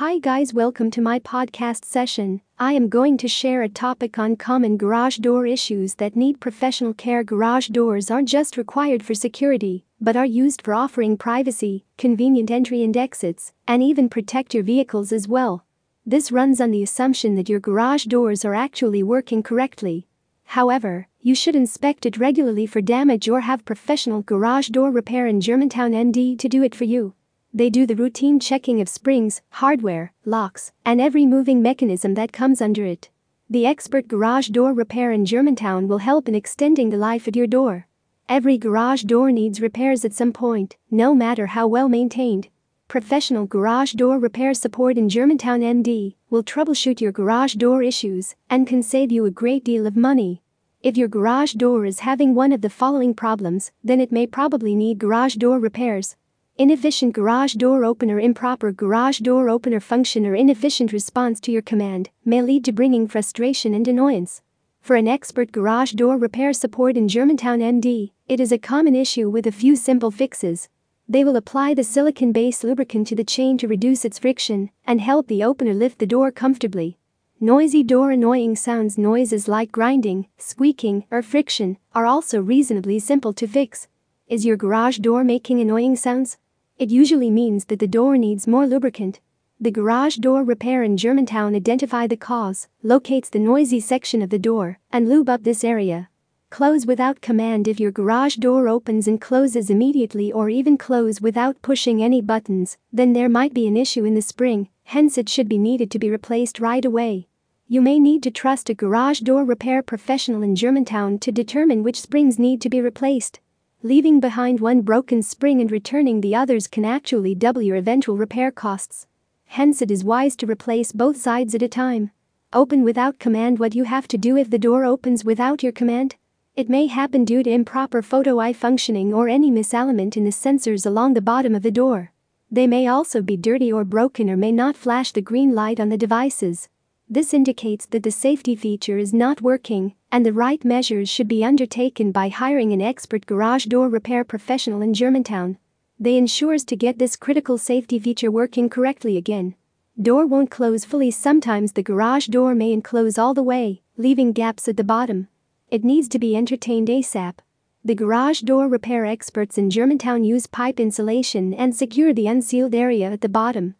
Hi guys, welcome to my podcast session. I am going to share a topic on common garage door issues that need professional care. Garage doors aren't just required for security, but are used for offering privacy, convenient entry and exits, and even protect your vehicles as well. This runs on the assumption that your garage doors are actually working correctly. However, you should inspect it regularly for damage or have professional garage door repair in Germantown MD to do it for you. They do the routine checking of springs, hardware, locks, and every moving mechanism that comes under it. The expert garage door repair in Germantown will help in extending the life of your door. Every garage door needs repairs at some point, no matter how well maintained. Professional garage door repair support in Germantown MD will troubleshoot your garage door issues and can save you a great deal of money. If your garage door is having one of the following problems, then it may probably need garage door repairs. Inefficient garage door opener Improper garage door opener function or inefficient response to your command may lead to bringing frustration and annoyance. For an expert garage door repair support in Germantown MD, it is a common issue with a few simple fixes. They will apply the silicon based lubricant to the chain to reduce its friction and help the opener lift the door comfortably. Noisy door annoying sounds noises like grinding, squeaking, or friction are also reasonably simple to fix. Is your garage door making annoying sounds? It usually means that the door needs more lubricant. The garage door repair in Germantown identify the cause, locates the noisy section of the door, and lube up this area. Close without command if your garage door opens and closes immediately or even close without pushing any buttons, then there might be an issue in the spring, hence it should be needed to be replaced right away. You may need to trust a garage door repair professional in Germantown to determine which springs need to be replaced. Leaving behind one broken spring and returning the others can actually double your eventual repair costs. Hence, it is wise to replace both sides at a time. Open without command What you have to do if the door opens without your command? It may happen due to improper photo eye functioning or any misalignment in the sensors along the bottom of the door. They may also be dirty or broken or may not flash the green light on the devices. This indicates that the safety feature is not working, and the right measures should be undertaken by hiring an expert garage door repair professional in Germantown. They ensures to get this critical safety feature working correctly again. Door won't close fully sometimes the garage door may enclose all the way, leaving gaps at the bottom. It needs to be entertained ASAP. The garage door repair experts in Germantown use pipe insulation and secure the unsealed area at the bottom.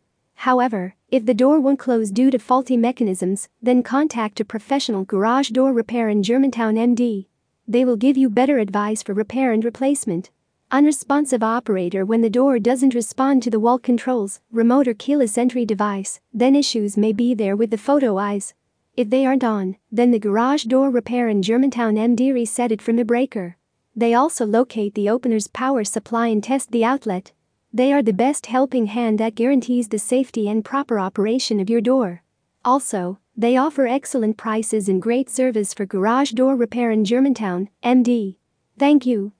However, if the door won't close due to faulty mechanisms, then contact a professional garage door repair in Germantown MD. They will give you better advice for repair and replacement. Unresponsive operator when the door doesn't respond to the wall controls, remote or keyless entry device, then issues may be there with the photo eyes. If they aren't on, then the garage door repair in Germantown MD reset it from the breaker. They also locate the opener's power supply and test the outlet. They are the best helping hand that guarantees the safety and proper operation of your door. Also, they offer excellent prices and great service for garage door repair in Germantown, MD. Thank you.